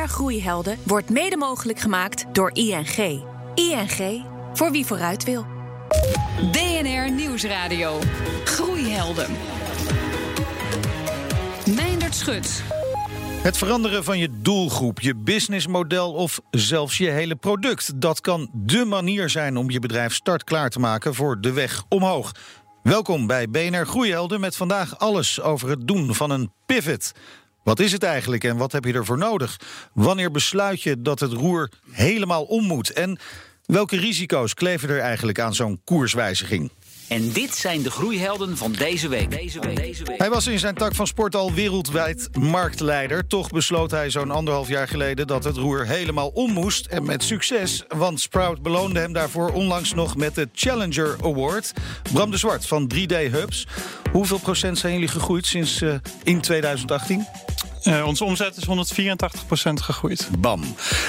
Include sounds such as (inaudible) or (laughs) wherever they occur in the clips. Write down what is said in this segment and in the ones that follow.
BNR Groeihelden wordt mede mogelijk gemaakt door ING. ING, voor wie vooruit wil. BNR Nieuwsradio. Groeihelden. Meindert Schut. Het veranderen van je doelgroep, je businessmodel of zelfs je hele product. Dat kan dé manier zijn om je bedrijf startklaar te maken voor de weg omhoog. Welkom bij BNR Groeihelden met vandaag alles over het doen van een pivot. Wat is het eigenlijk en wat heb je ervoor nodig? Wanneer besluit je dat het roer helemaal om moet? En welke risico's kleven er eigenlijk aan zo'n koerswijziging? En dit zijn de groeihelden van deze week. Deze week. Deze week. Hij was in zijn tak van sport al wereldwijd marktleider. Toch besloot hij zo'n anderhalf jaar geleden dat het roer helemaal om moest. En met succes, want Sprout beloonde hem daarvoor onlangs nog met de Challenger Award. Bram de Zwart van 3D Hubs. Hoeveel procent zijn jullie gegroeid sinds uh, in 2018? Uh, onze omzet is 184% gegroeid. Bam.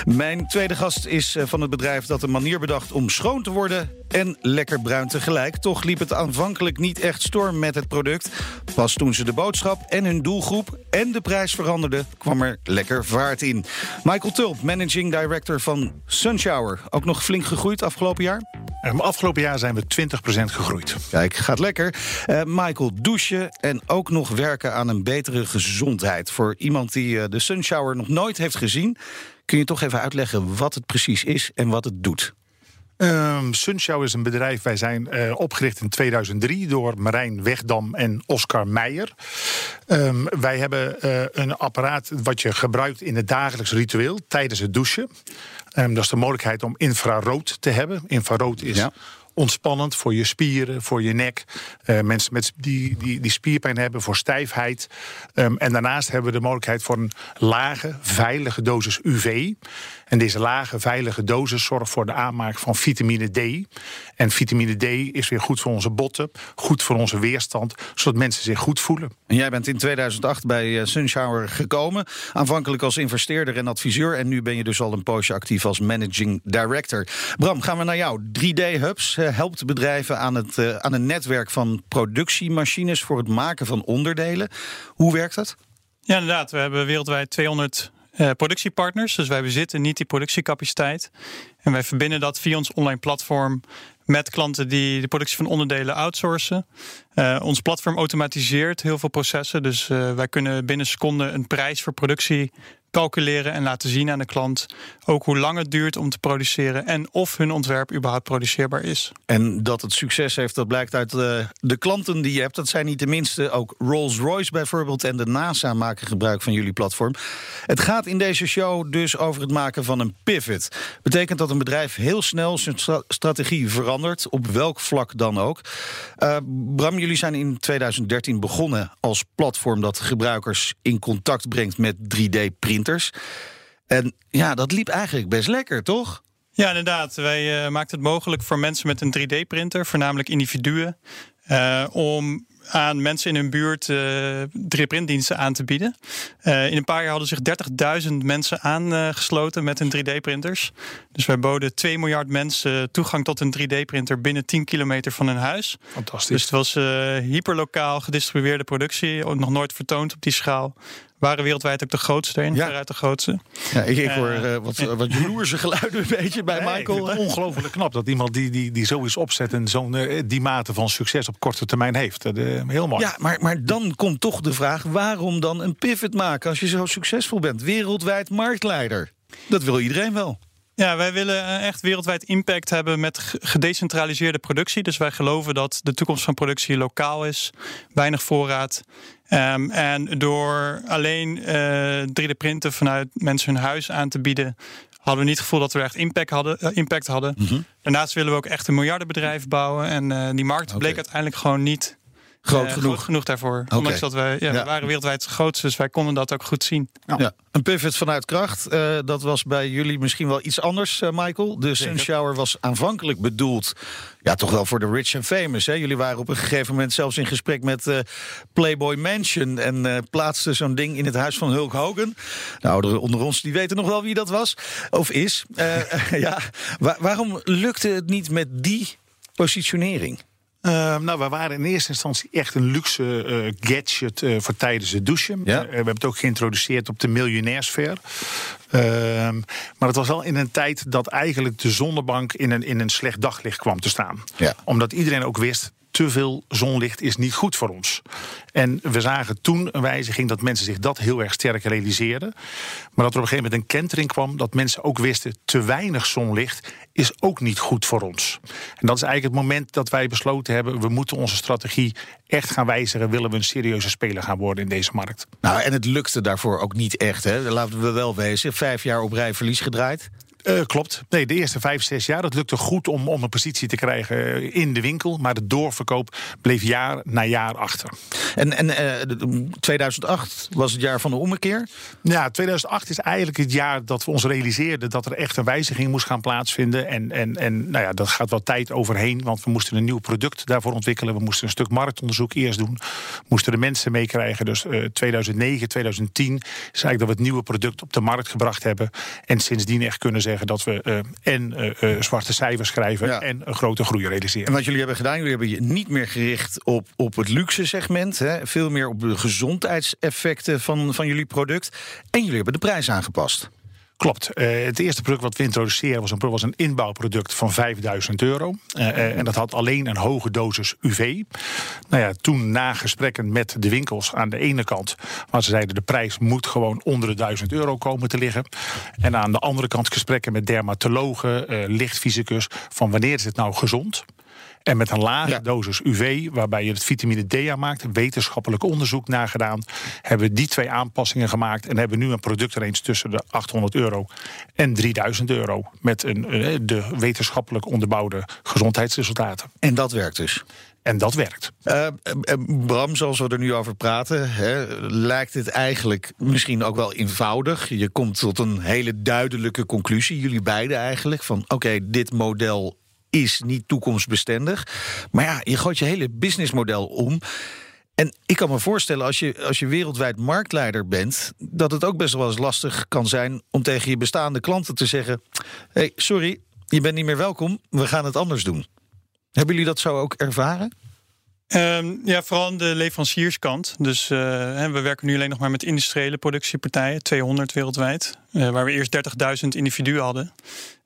Mijn tweede gast is uh, van het bedrijf dat een manier bedacht om schoon te worden en lekker bruin tegelijk. Toch liep het aanvankelijk niet echt storm met het product. Pas toen ze de boodschap en hun doelgroep en de prijs veranderden, kwam er lekker vaart in. Michael Tulp, managing director van Sunshower. Ook nog flink gegroeid afgelopen jaar? Um, afgelopen jaar zijn we 20% gegroeid. Kijk, gaat lekker. Uh, Michael, douchen en ook nog werken aan een betere gezondheid. Voor iemand die uh, de Sunshower nog nooit heeft gezien, kun je toch even uitleggen wat het precies is en wat het doet? Um, Sunshow is een bedrijf, wij zijn uh, opgericht in 2003 door Marijn Wegdam en Oscar Meijer. Um, wij hebben uh, een apparaat wat je gebruikt in het dagelijks ritueel tijdens het douchen. Um, dat is de mogelijkheid om infrarood te hebben. Infrarood is ja ontspannend voor je spieren, voor je nek. Uh, mensen met die, die, die spierpijn hebben, voor stijfheid. Um, en daarnaast hebben we de mogelijkheid voor een lage, veilige dosis UV. En deze lage, veilige dosis zorgt voor de aanmaak van vitamine D. En vitamine D is weer goed voor onze botten, goed voor onze weerstand, zodat mensen zich goed voelen. En jij bent in 2008 bij Sunshower gekomen. Aanvankelijk als investeerder en adviseur. En nu ben je dus al een poosje actief als managing director. Bram, gaan we naar jou. 3D-hubs helpt bedrijven aan, het, uh, aan een netwerk van productiemachines voor het maken van onderdelen. Hoe werkt dat? Ja, inderdaad. We hebben wereldwijd 200 uh, productiepartners. Dus wij bezitten niet die productiecapaciteit. En wij verbinden dat via ons online platform met klanten die de productie van onderdelen outsourcen. Uh, ons platform automatiseert heel veel processen. Dus uh, wij kunnen binnen seconden een prijs voor productie calculeren en laten zien aan de klant ook hoe lang het duurt om te produceren en of hun ontwerp überhaupt produceerbaar is. En dat het succes heeft, dat blijkt uit de, de klanten die je hebt. Dat zijn niet de minste. Ook Rolls-Royce bijvoorbeeld en de NASA maken gebruik van jullie platform. Het gaat in deze show dus over het maken van een pivot. Betekent dat een bedrijf heel snel zijn strategie verandert, op welk vlak dan ook. Uh, Bram, jullie zijn in 2013 begonnen als platform dat gebruikers in contact brengt met 3D-print. En ja, dat liep eigenlijk best lekker, toch? Ja, inderdaad. Wij uh, maakten het mogelijk voor mensen met een 3D-printer, voornamelijk individuen, uh, om aan mensen in hun buurt uh, 3D-printdiensten aan te bieden. Uh, in een paar jaar hadden zich 30.000 mensen aangesloten met hun 3D-printers. Dus wij boden 2 miljard mensen toegang tot een 3D-printer binnen 10 kilometer van hun huis. Fantastisch. Dus het was uh, hyperlokaal gedistribueerde productie, nog nooit vertoond op die schaal waren wereldwijd ook de grootste en ja. veruit de grootste. Ja, ik, ik hoor uh, wat, wat jaloerse geluiden een beetje bij nee, Michael. Het ongelooflijk knap dat iemand die, die, die zoiets opzet en zo'n die mate van succes op korte termijn heeft. Heel mooi. Ja, maar, maar dan komt toch de vraag: waarom dan een pivot maken als je zo succesvol bent? Wereldwijd marktleider. Dat wil iedereen wel. Ja, wij willen echt wereldwijd impact hebben met gedecentraliseerde productie. Dus wij geloven dat de toekomst van productie lokaal is, weinig voorraad. Um, en door alleen uh, 3D-printen vanuit mensen hun huis aan te bieden, hadden we niet het gevoel dat we echt impact hadden. Uh, impact hadden. Mm -hmm. Daarnaast willen we ook echt een miljardenbedrijf bouwen. En uh, die markt okay. bleek uiteindelijk gewoon niet groot uh, genoeg. Groot genoeg daarvoor. Okay. Ondanks dat wij, ja, ja. we waren wereldwijd het grootste, dus wij konden dat ook goed zien. Ja. ja. Een pivot vanuit kracht, uh, dat was bij jullie misschien wel iets anders, uh, Michael. De Sunshower was aanvankelijk bedoeld, ja, toch wel voor de rich and famous. Hè? Jullie waren op een gegeven moment zelfs in gesprek met uh, Playboy Mansion en plaatsten zo'n ding in het huis van Hulk Hogan. De ouderen onder ons die weten nog wel wie dat was of is. (laughs) ja, Wa waarom lukte het niet met die positionering? Ehm, nou, we waren in eerste instantie echt een luxe eh, gadget eh, voor tijdens het douchen. Ja. Eh, we hebben het ook geïntroduceerd op de miljonairsfair. Ehm, maar het was wel in een tijd dat eigenlijk de zonnebank in een, in een slecht daglicht kwam te staan. Ja. Omdat iedereen ook wist, te veel zonlicht is niet goed voor ons. En we zagen toen een wijziging dat mensen zich dat heel erg sterk realiseerden. Maar dat er op een gegeven moment een kentering kwam dat mensen ook wisten, te weinig zonlicht is ook niet goed voor ons. En dat is eigenlijk het moment dat wij besloten hebben, we moeten onze strategie echt gaan wijzigen, willen we een serieuze speler gaan worden in deze markt. Nou, en het lukte daarvoor ook niet echt. Hè? Laten we wel wezen. Vijf jaar op rij verlies gedraaid. Eh, klopt. Nee, de eerste vijf, zes jaar, dat lukte goed om, om een positie te krijgen eh, in de winkel. Maar de doorverkoop bleef jaar na jaar achter. En, en eh, de- 2008 was het jaar van de ommekeer. Ja, 2008 is eigenlijk het jaar dat we ons realiseerden dat er echt een wijziging moest gaan plaatsvinden. En, en, en nou ja, dat gaat wel tijd overheen, want we moesten een nieuw product daarvoor ontwikkelen. We moesten een stuk marktonderzoek eerst doen, moesten de mensen meekrijgen. Dus eh 2009, 2010 is eigenlijk dat we het nieuwe product op de markt gebracht hebben. En sindsdien echt kunnen zeggen dat we eh, en eh, eh, zwarte cijfers schrijven Ja. en een grote groei En realiseren. wat jullie hebben gedaan, jullie hebben je niet meer gericht op, op het luxe segment. Hè? Veel meer op de gezondheidseffecten van, van jullie product. En jullie hebben de prijs aangepast. Klopt. Eh, het eerste product wat we introduceerden was een, was een inbouwproduct van 5000 euro. Eh, eh, en dat had alleen een hoge dosis UV. Nou ja, toen na gesprekken met de winkels aan de ene kant, waar ze zeiden de prijs moet gewoon onder de 1000 euro komen te liggen. En aan de andere kant gesprekken met dermatologen, lichtfysicus, van wanneer is het nou gezond? En met een lage Ja. dosis UV, waarbij je het vitamine D aanmaakt, wetenschappelijk onderzoek nagedaan, hebben we die twee aanpassingen gemaakt en hebben nu een productrange tussen de 800 euro en 3000 euro met een, eh, de wetenschappelijk onderbouwde gezondheidsresultaten. En dat werkt dus. En dat werkt. Eh, Bram, zoals we er nu over praten, hè, lijkt het eigenlijk misschien ook wel eenvoudig. Je komt tot een hele duidelijke conclusie, jullie beiden eigenlijk, van oké, dit model is niet toekomstbestendig. Maar ja, je gooit je hele businessmodel om. En ik kan me voorstellen, als je, als je wereldwijd marktleider bent, dat het ook best wel eens lastig kan zijn om tegen je bestaande klanten te zeggen: hey, sorry, je bent niet meer welkom, we gaan het anders doen. Hebben jullie dat zo ook ervaren? Ehm, ja, vooral aan de leverancierskant. Dus hè, we werken nu alleen nog maar met industriële productiepartijen, 200 wereldwijd, eh, waar we eerst 30.000 individuen hadden.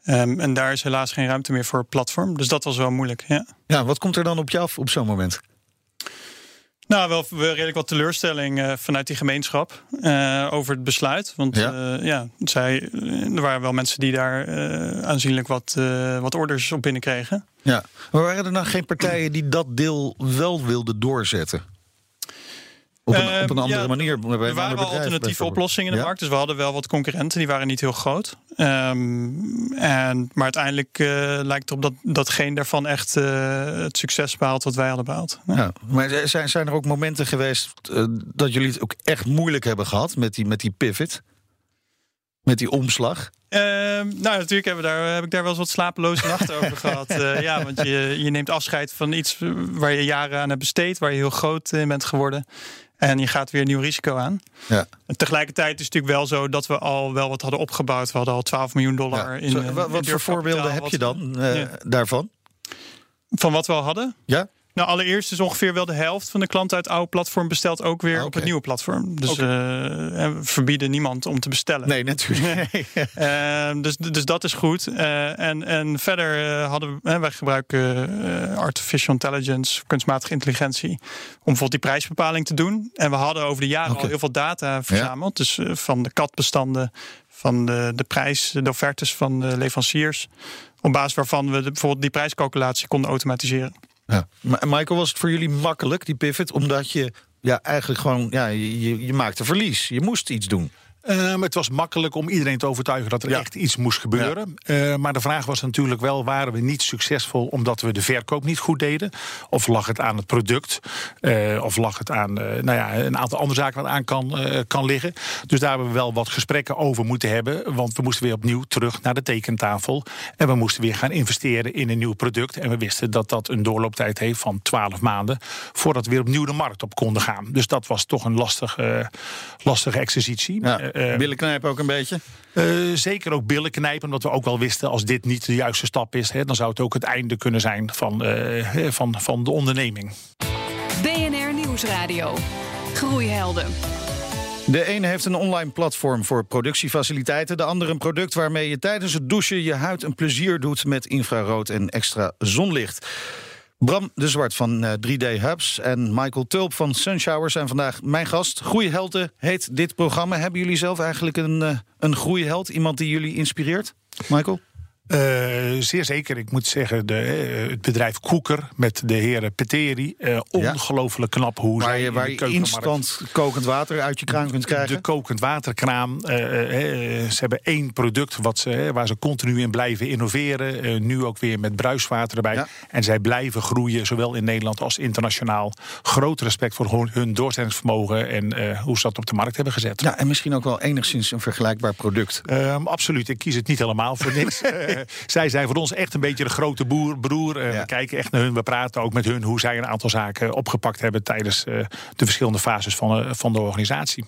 Ehm, en daar is helaas geen ruimte meer voor platform. Dus dat was wel moeilijk. Ja. Ja, wat komt er dan op je af op zo'n moment? Nou, wel wel redelijk wat teleurstelling eh, vanuit die gemeenschap eh, over het besluit. Want Ja. ja, ja zij, eh, er waren wel mensen die daar eh, aanzienlijk wat, eh, wat orders op binnenkregen. Ja. Maar waren er nou geen partijen die dat deel wel wilden doorzetten? Op een, Ehm, op een andere ja, manier. Er waren wel bedrijf alternatieve oplossingen in de Ja? markt. Dus we hadden wel wat concurrenten, die waren niet heel groot. Ehm, en, maar uiteindelijk eh, lijkt het op dat, dat geen daarvan echt eh, het succes behaalt wat wij hadden behaald. Ja. Ja, maar zijn, zijn er ook momenten geweest eh, dat jullie het ook echt moeilijk hebben gehad met die, met die pivot? Met die omslag? Ehm, nou, natuurlijk hebben we daar, heb ik daar wel eens wat slapeloze nachten (laughs) over gehad. Eh, ja, want je, je neemt afscheid van iets waar je jaren aan hebt besteed, waar je heel groot in bent geworden. En je gaat weer een nieuw risico aan. Ja. En tegelijkertijd is het natuurlijk wel zo dat we al wel wat hadden opgebouwd. We hadden al 12 miljoen dollar Ja. in. Zo, eh, wa- in wat voor voorbeelden heb wat je dan eh, Ja. daarvan? Van wat we al hadden? Ja? Nou, allereerst is ongeveer wel de helft van de klanten uit het oude platform bestelt ook weer Ah, op het nieuwe platform. Dus eh, we verbieden niemand om te bestellen. Nee, natuurlijk. (laughs) Nee. Ehm, dus, dus dat is goed. Eh, en, en verder eh, hadden we, wij gebruiken eh, artificial intelligence, kunstmatige intelligentie, om bijvoorbeeld die prijsbepaling te doen. En we hadden over de jaren al heel veel data verzameld. Dus eh, van de katbestanden, van de, de prijs, de offertes van de leveranciers. Op basis waarvan we de, bijvoorbeeld die prijscalculatie konden automatiseren. Ja. Michael, was het voor jullie makkelijk, die pivot? Omdat je ja, eigenlijk gewoon, ja, je- je maakte verlies. Je moest iets doen. Ehm, het was makkelijk om iedereen te overtuigen dat er Ja. echt iets moest gebeuren. Eh, maar de vraag was natuurlijk wel: waren we niet succesvol omdat we de verkoop niet goed deden? Of lag het aan het product? Eh, of lag het aan eh, nou ja, een aantal andere zaken wat aan kan, eh, kan liggen? Dus daar hebben we wel wat gesprekken over moeten hebben. Want we moesten weer opnieuw terug naar de tekentafel. En we moesten weer gaan investeren in een nieuw product. En we wisten dat dat een doorlooptijd heeft van 12 maanden. voordat we weer opnieuw de markt op konden gaan. Dus dat was toch een lastige, lastige exercitie. Ja. Eh, Eh, Billen knijpen ook een beetje? eh, zeker ook billen knijpen, omdat we ook wel wisten... als dit niet de juiste stap is, hè, dan zou het ook het einde kunnen zijn van, eh, van, van de onderneming. BNR Nieuwsradio. Groeihelden. De ene heeft een online platform voor productiefaciliteiten. De andere een product waarmee je tijdens het douchen je huid een plezier doet met infrarood en extra zonlicht. Bram de Zwart van eh, 3D Hubs en Michael Tulp van Sunshower zijn vandaag mijn gast. Groeihelden heet dit programma. Hebben jullie zelf eigenlijk een, eh, een groeiheld? Iemand die jullie inspireert? Michael? Eh, zeer zeker. Ik moet zeggen, de, eh, het bedrijf Koeker met de heren Peteri. eh, ongelooflijk knap hoe Waar zij je, waar je instant kokend water uit je kraan kunt krijgen. De kokend waterkraan. ze hebben één product wat ze, waar ze continu in blijven innoveren. Nu ook weer met bruiswater erbij. Ja. En zij blijven groeien, zowel in Nederland als internationaal. Groot respect voor hun- hun doorzettingsvermogen en hoe ze dat op de markt hebben gezet. Ja, en misschien ook wel enigszins een vergelijkbaar product. Ehm, absoluut, ik kies het niet helemaal voor niks. (laughs) (laughs) Eh, zij zijn voor ons echt een beetje de grote boer, broer. Eh, Ja. We kijken echt naar hun, we praten ook met hun hoe zij een aantal zaken opgepakt hebben tijdens eh, de verschillende fases van, van de organisatie.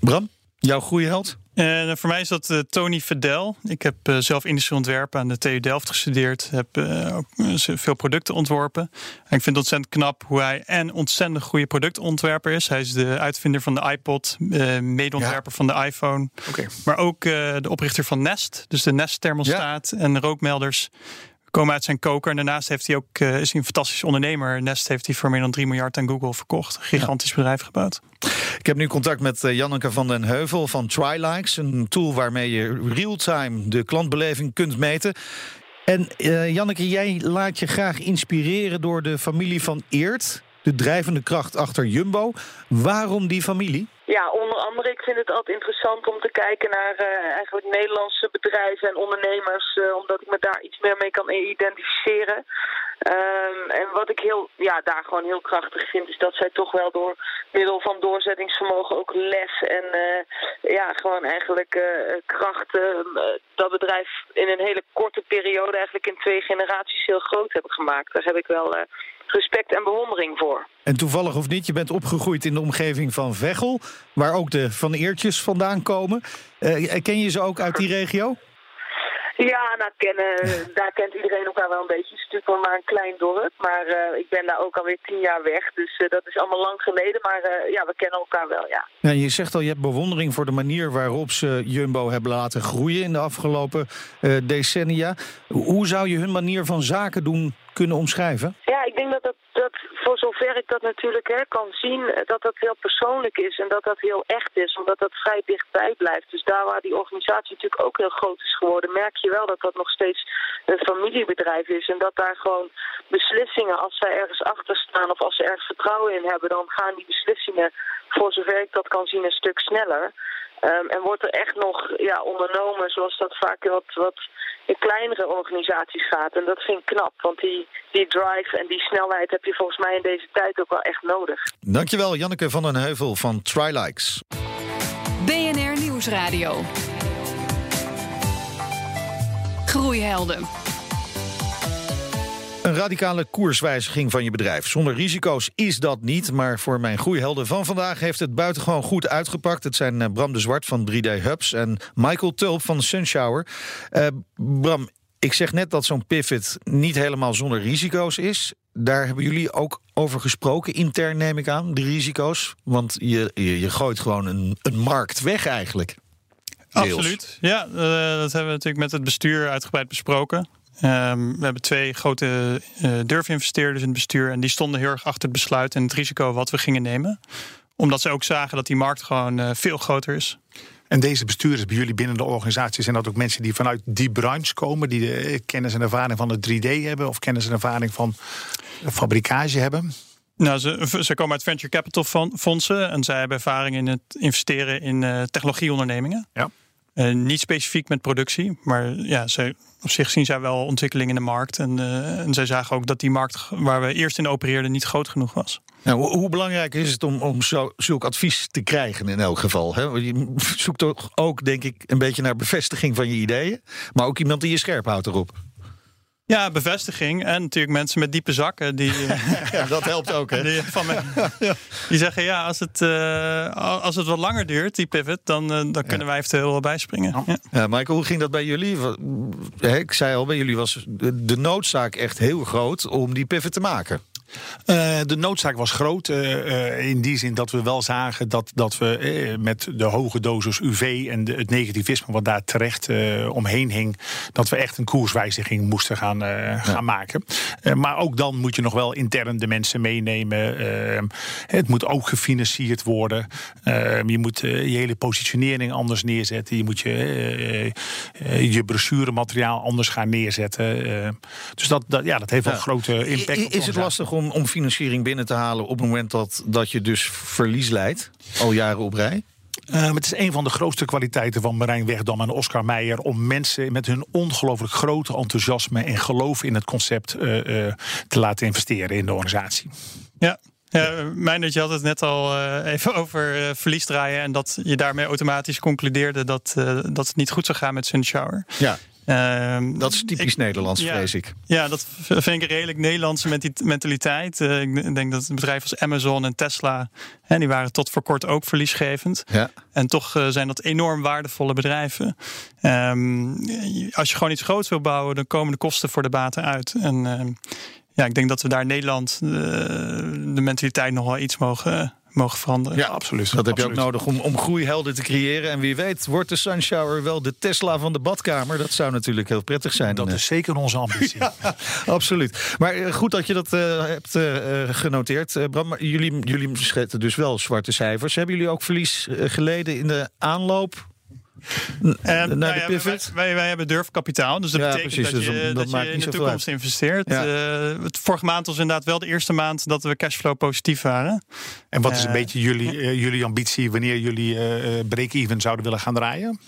Bram, jouw groeiheld? En voor mij is dat eh, Tony Verdel. Ik heb eh, zelf industrieel ontwerpen aan de TU Delft gestudeerd. Heb eh, ook eh, veel producten ontworpen. En ik vind het ontzettend knap hoe hij en ontzettend goede productontwerper is. Hij is de uitvinder van de iPod, eh medeontwerper van de iPhone. Maar ook eh, de oprichter van Nest. Dus de Nest thermostaat en rookmelders komen uit zijn koker. En daarnaast heeft hij ook, eh, is hij een fantastisch ondernemer. Nest heeft hij voor meer dan 3 miljard aan Google verkocht. Gigantisch bedrijf gebouwd. Ik heb nu contact met eh, Janneke van den Heuvel van TriLikes. Een tool waarmee je real-time de klantbeleving kunt meten. En eh, Janneke, jij laat je graag inspireren door de familie van Eert. De drijvende kracht achter Jumbo. Waarom die familie? Ja, onder andere, ik vind het altijd interessant om te kijken naar eh, eigenlijk Nederlandse bedrijven en ondernemers, eh, omdat ik me daar iets meer mee kan identificeren. Ehm, en wat ik heel, ja, daar gewoon heel krachtig vind, is dat zij toch wel door middel van doorzettingsvermogen ook lef en eh, ja, gewoon eigenlijk krachten eh, dat bedrijf in een hele korte periode, eigenlijk in twee generaties, heel groot hebben gemaakt. Daar heb ik wel respect en bewondering voor. En toevallig of niet, je bent opgegroeid in de omgeving van Veghel. Waar ook de Van Eertjes vandaan komen. Eh, ken je ze ook uit die regio? Ja, nou, kennen, (laughs) daar kent iedereen elkaar wel een beetje. Het is natuurlijk maar een klein dorp. Maar eh, ik ben daar ook alweer tien jaar weg. Dus eh, dat is allemaal lang geleden. Maar eh, ja, we kennen elkaar wel, ja. Ja, je zegt al, je hebt bewondering voor de manier waarop ze Jumbo hebben laten groeien in de afgelopen eh, decennia. Hoe zou je hun manier van zaken doen kunnen omschrijven? Ja, ik denk dat dat, dat voor zover ik dat natuurlijk hè, kan zien, dat dat heel persoonlijk is en dat dat heel echt is, omdat dat vrij dichtbij blijft. Dus daar waar die organisatie natuurlijk ook heel groot is geworden, merk je wel dat dat nog steeds een familiebedrijf is en dat daar gewoon beslissingen, als zij ergens achter staan of als ze ergens vertrouwen in hebben, dan gaan die beslissingen, voor zover ik dat kan zien, een stuk sneller. Ehm, en wordt er echt nog ja, ondernomen zoals dat vaak in wat, wat in kleinere organisaties gaat. En dat vind ik knap, want die, die drive en die snelheid heb je volgens mij in deze tijd ook wel echt nodig. Dankjewel, Janneke van den Heuvel van TriLikes. BNR Nieuwsradio. Groeihelden. Een radicale koerswijziging van je bedrijf. Zonder risico's is dat niet, maar voor mijn groeihelden van vandaag heeft het buitengewoon goed uitgepakt. Het zijn eh, Bram de Zwart van 3D Hubs en Michael Tulp van Sunshower. Eh, Bram, ik zeg net dat zo'n pivot niet helemaal zonder risico's is. Daar hebben jullie ook over gesproken, intern neem ik aan, de risico's. Want je, je, gooit gewoon een, een markt weg eigenlijk. Absoluut. Ja, eh, dat hebben we natuurlijk met het bestuur uitgebreid besproken. Ehm, we hebben twee grote uh, durfinvesteerders in het bestuur. En die stonden heel erg achter het besluit en het risico wat we gingen nemen. Omdat ze ook zagen dat die markt gewoon uh, veel groter is. En deze bestuurders bij jullie binnen de organisatie... zijn dat ook mensen die vanuit die branche komen... die de kennis en ervaring van het 3D hebben... of kennis en ervaring van fabrikage hebben? Nou, ze, ze komen uit venture capital fondsen... en zij hebben ervaring in het investeren in uh, technologieondernemingen. Ja. Uh, niet specifiek met productie, maar ja, zij, op zich zien zij wel ontwikkeling in de markt. En, uh, en zij zagen ook dat die markt waar we eerst in opereerden niet groot genoeg was. Nou, hoe, hoe, belangrijk is het om, om zo, zulk advies te krijgen in elk geval? Hè? Je zoekt toch ook, denk ik, een beetje naar bevestiging van je ideeën. Maar ook iemand die je scherp houdt erop. Ja, bevestiging. En natuurlijk mensen met diepe zakken. Die, (laughs) Ja, dat helpt ook, hè? die, van me, die zeggen ja, als het, eh, als het wat langer duurt, die pivot, dan, eh, dan kunnen wij eventueel wel bijspringen. Ja. Ja, Michael, hoe ging dat bij jullie? Ik zei al, bij jullie was de noodzaak echt heel groot om die pivot te maken. Eh, de noodzaak was groot. eh, eh, in die zin dat we wel zagen dat, dat we met de hoge dosis UV en de, het negativisme wat daar terecht omheen hing, dat we echt een koerswijziging moesten gaan, gaan maken. Maar ook dan moet je nog wel intern de mensen meenemen. Het moet ook gefinancierd worden. Je moet je hele positionering anders neerzetten. Je moet je, je brochuremateriaal anders gaan neerzetten. Dus dat, dat, ja, dat heeft wel Ja. grote impact. I- op Is het lastig om, om financiering binnen te halen op het moment dat, dat je dus verlies leidt? Al jaren op rij? Uh, het is een van de grootste kwaliteiten van Marijn Wegdam en Oscar Meijer. om mensen met hun ongelooflijk grote enthousiasme en geloof in het concept uh, uh, te laten investeren in de organisatie. Ja. Ja, mijn dat je had het net al uh, even (laughs) over uh, verlies draaien. En dat je daarmee automatisch concludeerde dat, uh, dat het niet goed zou gaan met Sunshower. Ja. Uh, dat is typisch ik, Nederlands, ja, vrees ik. Ja, dat vind ik een redelijk Nederlandse mentaliteit. Uh, ik denk dat bedrijven als Amazon en Tesla, hè, die waren tot voor kort ook verliesgevend. Ja. En toch uh, zijn dat enorm waardevolle bedrijven. Um, als je gewoon iets groots wil bouwen, dan komen de kosten voor de baten uit. En uh, ja, ik denk dat we daar in Nederland uh, de mentaliteit nog wel iets mogen mogen veranderen. Ja, absoluut. Dat heb absoluut. je ook nodig om, om groeihelden te creëren. En wie weet, wordt de Sunshower wel de Tesla van de badkamer? Dat zou natuurlijk heel prettig zijn. Dat is zeker onze ambitie. (laughs) ja, absoluut. Maar goed dat je dat uh, hebt uh, genoteerd. Uh, Bram, maar jullie, jullie schetten dus wel zwarte cijfers. Hebben jullie ook verlies uh, geleden in de aanloop? Uh, nou ja, wij, wij, wij, hebben durfkapitaal, dus dat ja, betekent precies, dat je, dus dat, dat je in de toekomst uit. investeert. Ja. Uh, het vorige maand was inderdaad wel de eerste maand dat we cashflow positief waren. En wat is een uh, beetje jullie, uh, jullie ambitie wanneer jullie break-even zouden willen gaan draaien?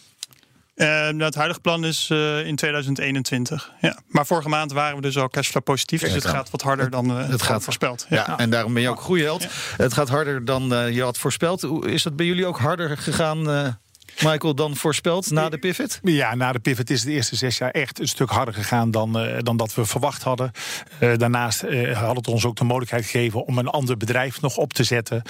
nou, het huidige plan is in 2021. Ja. Maar vorige maand waren we dus al cashflow positief. Dus het gaat wat harder dan uh, het gaat voorspeld. Ja. ja. en daarom ben je ook groeiheld. Ja. Het gaat harder dan je had voorspeld. Is dat bij jullie ook harder gegaan? Michael, dan voorspeld na de pivot? Ja, na de pivot is de eerste zes jaar echt een stuk harder gegaan dan, uh, dan dat we verwacht hadden. Uh, daarnaast uh, had het ons ook de mogelijkheid gegeven om een ander bedrijf nog op te zetten.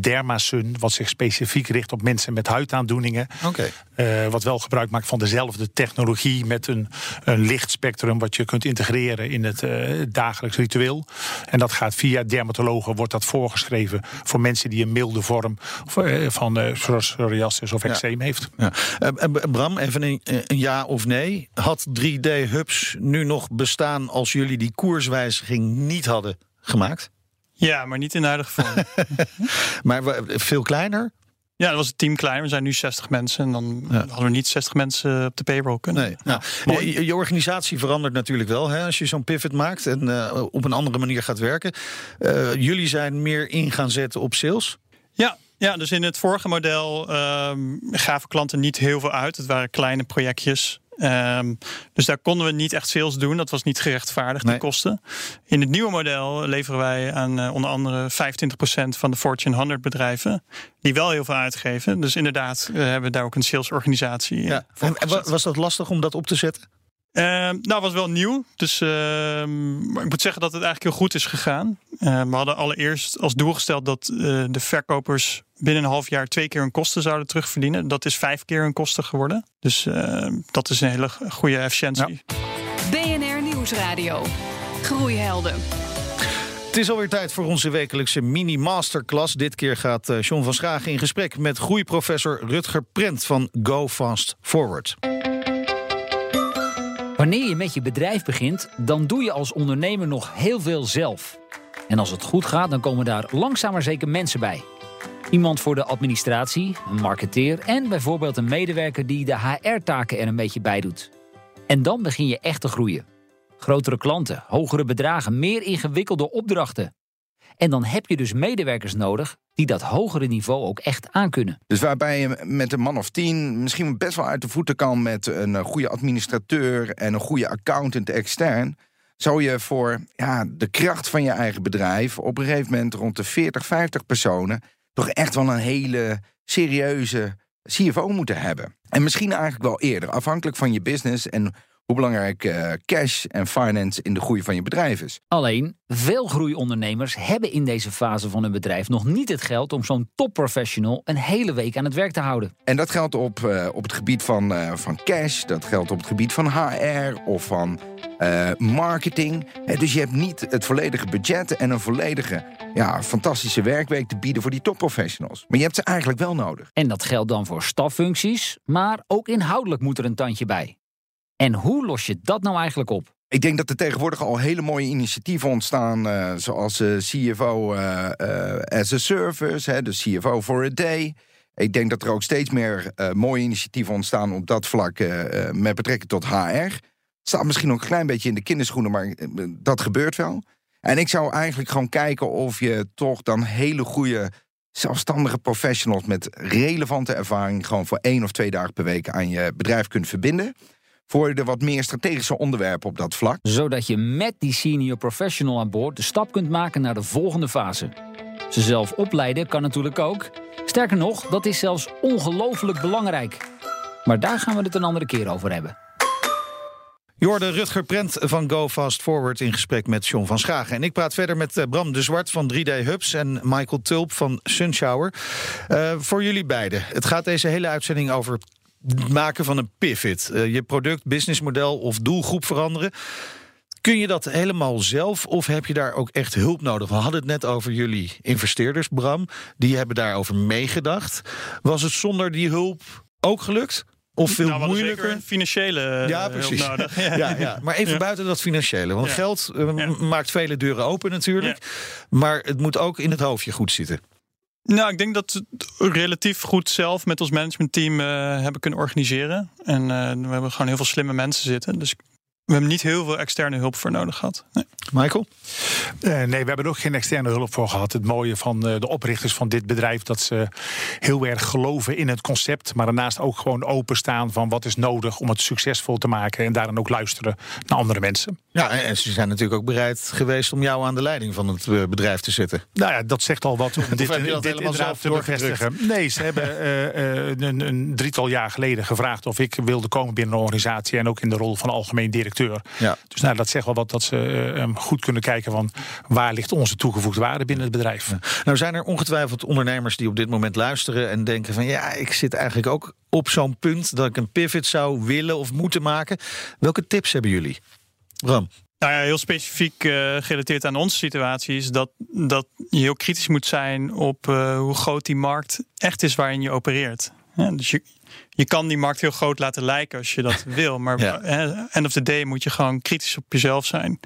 Dermasun, wat zich specifiek richt op mensen met huidaandoeningen. Okay. wat wel gebruik maakt van dezelfde technologie met een, een lichtspectrum wat je kunt integreren in het dagelijks ritueel. En dat gaat via dermatologen, wordt dat voorgeschreven voor mensen die een milde vorm van psoriasis of eczeem heeft. Ja. Uh, Bram, even een, een, ja of nee. Had 3D-hubs nu nog bestaan als jullie die koerswijziging niet hadden gemaakt? Ja, maar niet in de huidige vorm. (laughs) maar veel kleiner? Ja, dat was het team klein. We zijn nu 60 mensen. En dan ja. hadden we niet 60 mensen op de payroll kunnen. Nee. Nou, je, je, organisatie verandert natuurlijk wel hè, als je zo'n pivot maakt en uh, op een andere manier gaat werken. Uh, jullie zijn meer in gaan zetten op sales. Ja, ja, dus in het vorige model um, gaven klanten niet heel veel uit. Het waren kleine projectjes. Um, dus daar konden we niet echt sales doen. Dat was niet gerechtvaardigd, nee. de kosten. In het nieuwe model leveren wij aan uh, onder andere 25% van de Fortune 100 bedrijven. Die wel heel veel uitgeven. Dus inderdaad uh, hebben we daar ook een salesorganisatie ja. voor en, was dat lastig om dat op te zetten? Uh, nou, was wel nieuw. Dus uh, ik moet zeggen dat het eigenlijk heel goed is gegaan. Uh, we hadden allereerst als doel gesteld dat de verkopers binnen een half jaar twee keer hun kosten zouden terugverdienen. Dat is vijf keer hun kosten geworden. Dus dat is een hele goede efficiëntie. Ja. BNR Nieuwsradio. Groeihelden. Het is alweer tijd voor onze wekelijkse mini-masterclass. Dit keer gaat John van Schagen in gesprek met groeiprofessor Rutger Prent van Go Fast Forward. Wanneer je met je bedrijf begint, dan doe je als ondernemer nog heel veel zelf. En als het goed gaat, dan komen daar langzaam maar zeker mensen bij. Iemand voor de administratie, een marketeer en bijvoorbeeld een medewerker die de HR-taken er een beetje bij doet. En dan begin je echt te groeien. Grotere klanten, hogere bedragen, meer ingewikkelde opdrachten. En dan heb je dus medewerkers nodig die dat hogere niveau ook echt aankunnen. Dus waarbij je met een man of tien misschien best wel uit de voeten kan met een goede administrateur en een goede accountant extern, zou je voor ja, de kracht van je eigen bedrijf op een gegeven moment rond de 40, 50 personen toch echt wel een hele serieuze CFO moeten hebben. En misschien eigenlijk wel eerder, afhankelijk van je business en hoe belangrijk eh, cash en finance in de groei van je bedrijf is. Alleen, veel groeiondernemers hebben in deze fase van hun bedrijf nog niet het geld om zo'n topprofessional een hele week aan het werk te houden. En dat geldt op, eh, op het gebied van, eh, van cash, dat geldt op het gebied van HR of van marketing. Dus je hebt niet het volledige budget en een volledige ja, fantastische werkweek te bieden voor die topprofessionals. Maar je hebt ze eigenlijk wel nodig. En dat geldt dan voor staffuncties, maar ook inhoudelijk moet er een tandje bij. En hoe los je dat nou eigenlijk op? Ik denk dat er tegenwoordig al hele mooie initiatieven ontstaan, eh, zoals eh, CFO eh, as a Service, hè, de CFO for a Day. Ik denk dat er ook steeds meer mooie initiatieven ontstaan op dat vlak met betrekking tot HR. Het staat misschien nog een klein beetje in de kinderschoenen, maar dat gebeurt wel. En ik zou eigenlijk gewoon kijken of je toch dan hele goede zelfstandige professionals met relevante ervaring gewoon voor één of twee dagen per week aan je bedrijf kunt verbinden. Voor de wat meer strategische onderwerpen op dat vlak. Zodat je met die senior professional aan boord de stap kunt maken naar de volgende fase. Ze zelf opleiden kan natuurlijk ook. Sterker nog, dat is zelfs ongelooflijk belangrijk. Maar daar gaan we het een andere keer over hebben. Je hoorde Rutger Prent van Go Fast Forward in gesprek met John van Schagen. En ik praat verder met eh, Bram de Zwart van 3D Hubs en Michael Tulp van Sunshower. Eh, voor jullie beiden. Het gaat deze hele uitzending over maken van een pivot. Eh, je product, businessmodel of doelgroep veranderen. Kun je dat helemaal zelf of heb je daar ook echt hulp nodig? We hadden het net over jullie investeerders, Bram. Die hebben daarover meegedacht. Was het zonder die hulp ook gelukt? Of veel nou, hadden moeilijker? zeker een financiële eh, Ja, hulp precies. nodig. (laughs) Ja, ja. Maar even Ja. buiten dat financiële. Want geld eh, maakt vele deuren open natuurlijk. Maar het moet ook in het hoofdje goed zitten. Nou, ik denk dat we het relatief goed zelf met ons managementteam eh, hebben kunnen organiseren. En eh, we hebben gewoon heel veel slimme mensen zitten. Dus we hebben niet heel veel externe hulp voor nodig gehad. Nee. Michael? Eh, nee, we hebben er ook geen externe hulp voor gehad. Het mooie van eh, de oprichters van dit bedrijf... dat ze heel erg geloven in het concept... maar daarnaast ook gewoon openstaan van wat is nodig... om het succesvol te maken en daarin ook luisteren naar andere mensen. Ja, en ze zijn natuurlijk ook bereid geweest om jou aan de leiding van het eh, bedrijf te zetten. Nou ja, dat zegt al wat om (laughs) dit, heb je dat dit helemaal inderdaad zelf te bevestigen. Nee, ze hebben (laughs) een, een drietal jaar geleden gevraagd... of ik wilde komen binnen een organisatie... en ook in de rol van algemeen directeur. Ja. Dus nou, dat zegt wel wat dat ze goed kunnen kijken... van waar ligt onze toegevoegde waarde binnen het bedrijf. Nou zijn er ongetwijfeld ondernemers die op dit moment luisteren en denken van ja, ik zit eigenlijk ook op zo'n punt dat ik een pivot zou willen of moeten maken. Welke tips hebben jullie? Bram? Nou ja, heel specifiek eh, gerelateerd aan onze situatie is dat, dat je heel kritisch moet zijn op eh, hoe groot die markt echt is waarin je opereert. Ja, dus je, je kan die markt heel groot laten lijken als je dat (laughs) wil. Maar Ja. eh, end of the day moet je gewoon kritisch op jezelf zijn.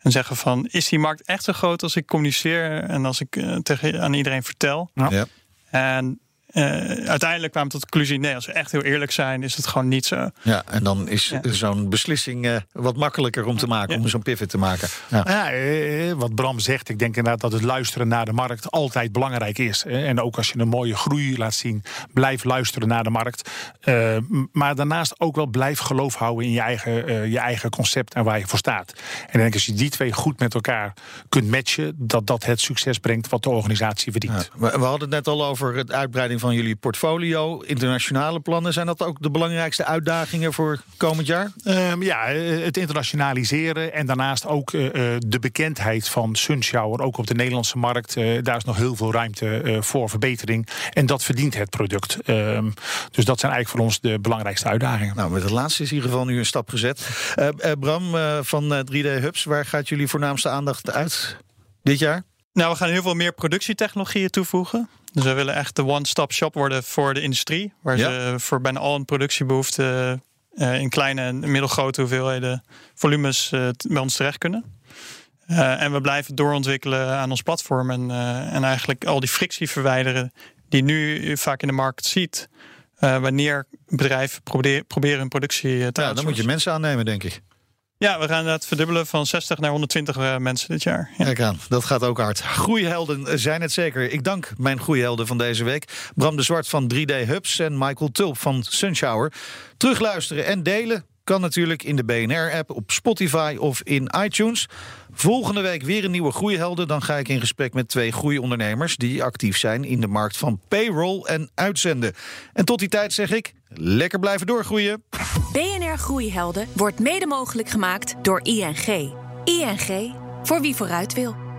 En zeggen van, is die markt echt zo groot als ik communiceer en als ik eh, tegen, aan iedereen vertel? Ja. En uiteindelijk kwamen we tot de conclusie, nee, als we echt heel eerlijk zijn, is het gewoon niet zo. Ja, en dan is Ja. zo'n beslissing eh, wat makkelijker om te maken, om zo'n pivot te maken. Ja. Ja, eh, wat Bram zegt, ik denk inderdaad dat het luisteren naar de markt altijd belangrijk is. Eh, En ook als je een mooie groei laat zien, blijf luisteren naar de markt. Eh, maar daarnaast ook wel blijf geloof houden in je eigen, eh, je eigen concept en waar je voor staat. En ik denk als je die twee goed met elkaar kunt matchen, dat dat het succes brengt wat de organisatie verdient. Ja, we hadden het net al over het uitbreiding van jullie portfolio. Internationale plannen, zijn dat ook de belangrijkste uitdagingen voor komend jaar? Ehm, ja, eh, het internationaliseren en daarnaast ook eh, eh, de bekendheid van Sunshower, ook op de Nederlandse markt. daar is nog heel veel ruimte eh, voor verbetering. En dat verdient het product. Ehm, dus dat zijn eigenlijk voor ons de belangrijkste uitdagingen. Nou, met het laatste is in ieder geval nu een stap gezet. Bram eh, van eh, 3D Hubs, waar gaat jullie voornaamste aandacht uit dit jaar? Nou, we gaan heel veel meer productietechnologieën toevoegen. Dus we willen echt de one-stop shop worden voor de industrie. Waar Ja. ze voor bijna al hun productiebehoeften eh, in kleine en middelgrote hoeveelheden volumes eh, bij ons terecht kunnen. Eh, en we blijven doorontwikkelen aan ons platform. En, en eigenlijk al die frictie verwijderen die nu vaak in de markt ziet. wanneer bedrijven probeer- proberen hun productie te Ja, dan moet je mensen aannemen, denk ik. Ja, we gaan het verdubbelen van 60 naar 120 eh, mensen dit jaar. Ja. Kijk aan, dat gaat ook hard. Groeihelden zijn het zeker. Ik dank mijn groeihelden van deze week. Bram de Zwart van 3D Hubs en Michael Tulp van Sunshower. Terugluisteren en delen Kan natuurlijk in de BNR-app, op Spotify of in iTunes. Volgende week weer een nieuwe Groeihelden. Dan ga ik in gesprek met twee groeiondernemers... die actief zijn in de markt van payroll en uitzenden. En tot die tijd zeg ik, lekker blijven doorgroeien. BNR Groeihelden wordt mede mogelijk gemaakt door ING. ING, voor wie vooruit wil.